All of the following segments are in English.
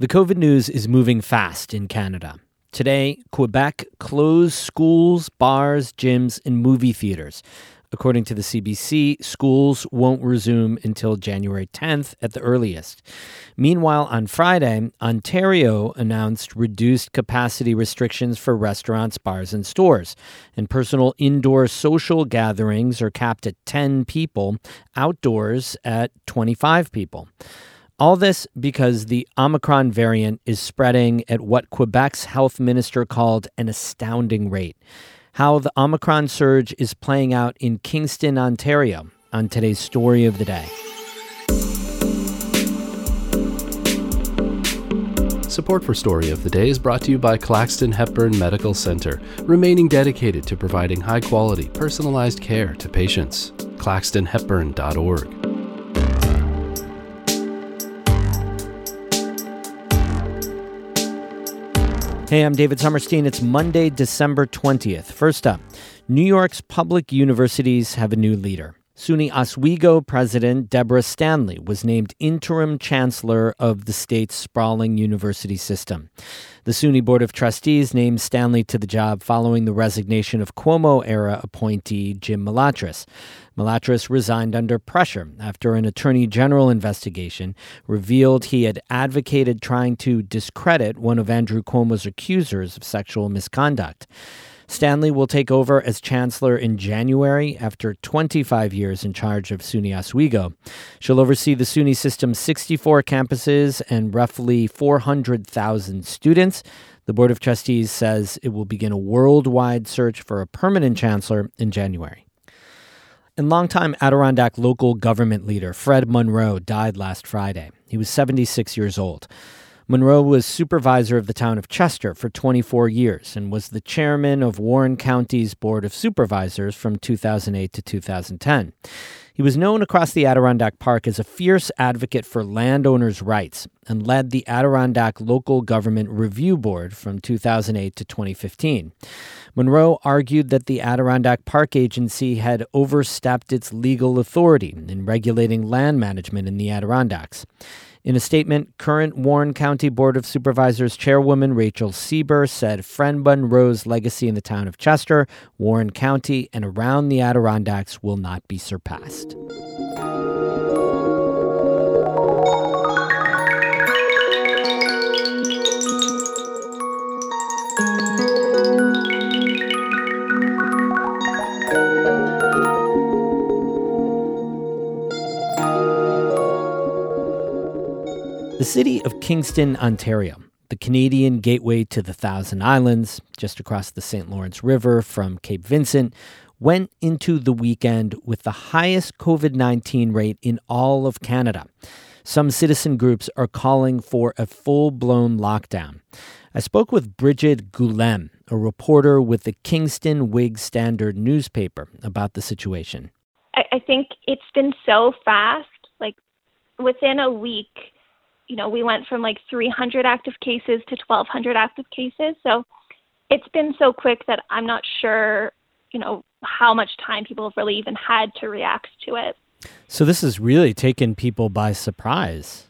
The COVID news is moving fast in Canada. Today, Quebec closed schools, bars, gyms, and movie theaters. According to the CBC, schools won't resume until January 10th at the earliest. Meanwhile, on Friday, Ontario announced reduced capacity restrictions for restaurants, bars, and stores. And personal indoor social gatherings are capped at 10 people, outdoors at 25 people. All this because the Omicron variant is spreading at what Quebec's health minister called an astounding rate. How the Omicron surge is playing out in Kingston, Ontario, on today's story of the day. Support for Story of the Day is brought to you by Claxton Hepburn Medical Center, remaining dedicated to providing high quality, personalized care to patients. ClaxtonHepburn.org. Hey, I'm David Sommerstein. It's Monday, December 20th. First up, New York's public universities have a new leader. SUNY Oswego President Deborah Stanley was named interim chancellor of the state's sprawling university system. The SUNY Board of Trustees named Stanley to the job following the resignation of Cuomo era appointee Jim Malatras. Malatras resigned under pressure after an attorney general investigation revealed he had advocated trying to discredit one of Andrew Cuomo's accusers of sexual misconduct. Stanley will take over as chancellor in January after 25 years in charge of SUNY Oswego. She'll oversee the SUNY system's 64 campuses and roughly 400,000 students. The Board of Trustees says it will begin a worldwide search for a permanent chancellor in January. And longtime Adirondack local government leader Fred Monroe died last Friday. He was 76 years old. Monroe was supervisor of the town of Chester for 24 years and was the chairman of Warren County's Board of Supervisors from 2008 to 2010. He was known across the Adirondack Park as a fierce advocate for landowners' rights and led the Adirondack Local Government Review Board from 2008 to 2015. Monroe argued that the Adirondack Park Agency had overstepped its legal authority in regulating land management in the Adirondacks. In a statement, current Warren County Board of Supervisors Chairwoman Rachel Seeber said Fred Monroe's legacy in the town of Chester, Warren County, and around the Adirondacks will not be surpassed. The city of Kingston, Ontario, the Canadian gateway to the Thousand Islands, just across the St. Lawrence River from Cape Vincent, went into the weekend with the highest COVID 19 rate in all of Canada. Some citizen groups are calling for a full blown lockdown. I spoke with Bridget Goulem, a reporter with the Kingston Whig Standard newspaper, about the situation. I, I think it's been so fast. Like within a week, you know, we went from like 300 active cases to 1,200 active cases. So it's been so quick that I'm not sure, you know, how much time people have really even had to react to it. So this has really taken people by surprise.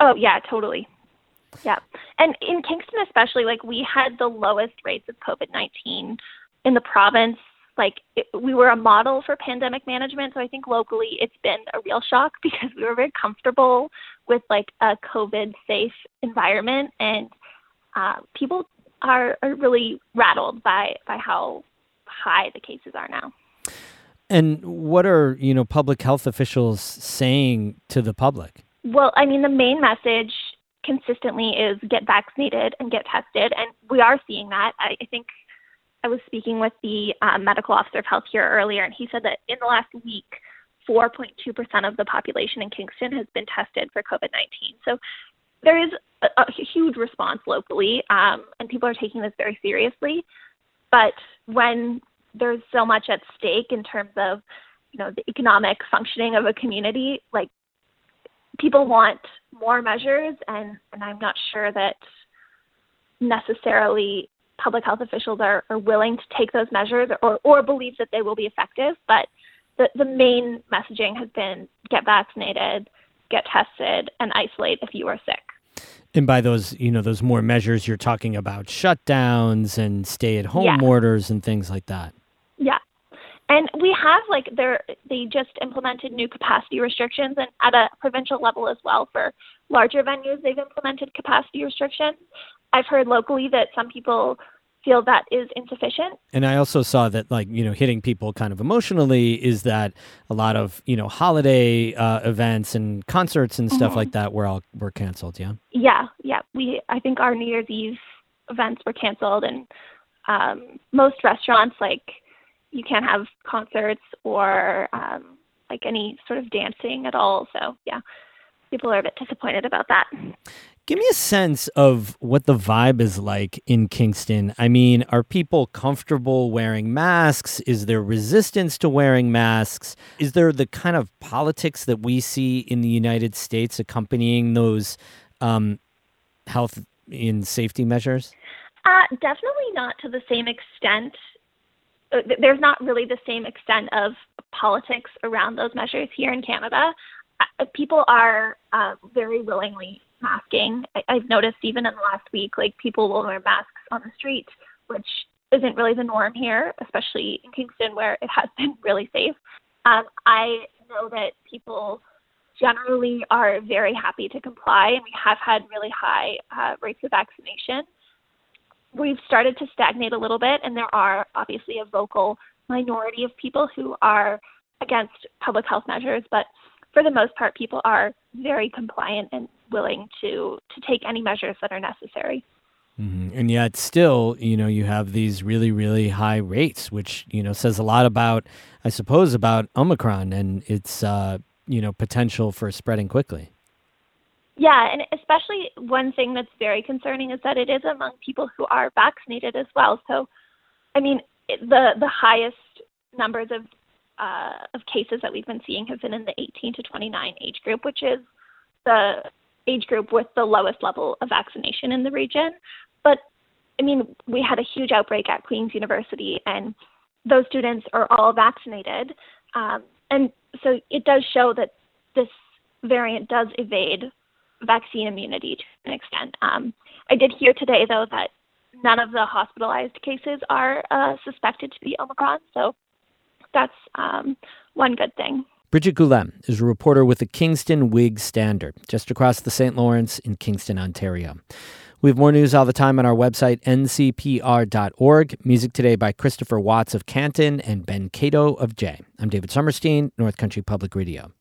Oh, yeah, totally. Yeah. And in Kingston, especially, like we had the lowest rates of COVID 19 in the province like it, we were a model for pandemic management so i think locally it's been a real shock because we were very comfortable with like a covid safe environment and uh, people are, are really rattled by by how high the cases are now. And what are you know public health officials saying to the public? Well i mean the main message consistently is get vaccinated and get tested and we are seeing that. I, I think I was speaking with the um, medical officer of health here earlier, and he said that in the last week, 4.2% of the population in Kingston has been tested for COVID 19. So there is a, a huge response locally, um, and people are taking this very seriously. But when there's so much at stake in terms of you know the economic functioning of a community, like people want more measures, and, and I'm not sure that necessarily public health officials are, are willing to take those measures or, or believe that they will be effective. But the, the main messaging has been get vaccinated, get tested, and isolate if you are sick. And by those, you know, those more measures, you're talking about shutdowns and stay-at-home Yeah. orders and things like that. Yeah. And we have like there they just implemented new capacity restrictions and at a provincial level as well for larger venues they've implemented capacity restrictions. I've heard locally that some people feel that is insufficient. And I also saw that, like, you know, hitting people kind of emotionally is that a lot of, you know, holiday uh, events and concerts and stuff Mhm. like that were all were canceled. Yeah. Yeah, yeah. We I think our New Year's Eve events were canceled and um most restaurants like you can't have concerts or um like any sort of dancing at all. So yeah. People are a bit disappointed about that. Give me a sense of what the vibe is like in Kingston. I mean, are people comfortable wearing masks? Is there resistance to wearing masks? Is there the kind of politics that we see in the United States accompanying those um, health and safety measures? Uh, definitely not to the same extent. Uh, There's not really the same extent of politics around those measures here in Canada. People are uh, very willingly masking. I- I've noticed even in the last week, like people will wear masks on the street, which isn't really the norm here, especially in Kingston where it has been really safe. Um, I know that people generally are very happy to comply, and we have had really high uh, rates of vaccination we've started to stagnate a little bit, and there are obviously a vocal minority of people who are against public health measures, but for the most part, people are very compliant and willing to to take any measures that are necessary. hmm And yet, still, you know, you have these really, really high rates, which you know says a lot about, I suppose, about Omicron and its uh, you know potential for spreading quickly. Yeah, and especially one thing that's very concerning is that it is among people who are vaccinated as well. So, I mean, the the highest numbers of uh, of cases that we've been seeing have been in the 18 to 29 age group, which is the age group with the lowest level of vaccination in the region. But I mean, we had a huge outbreak at Queen's University, and those students are all vaccinated, um, and so it does show that this variant does evade vaccine immunity to an extent. Um, I did hear today, though, that none of the hospitalized cases are uh, suspected to be Omicron, so that's um, one good thing. Bridget Goulem is a reporter with the Kingston Whig Standard, just across the St. Lawrence in Kingston, Ontario. We have more news all the time on our website, ncpr.org. Music today by Christopher Watts of Canton and Ben Cato of Jay. I'm David Sommerstein, North Country Public Radio.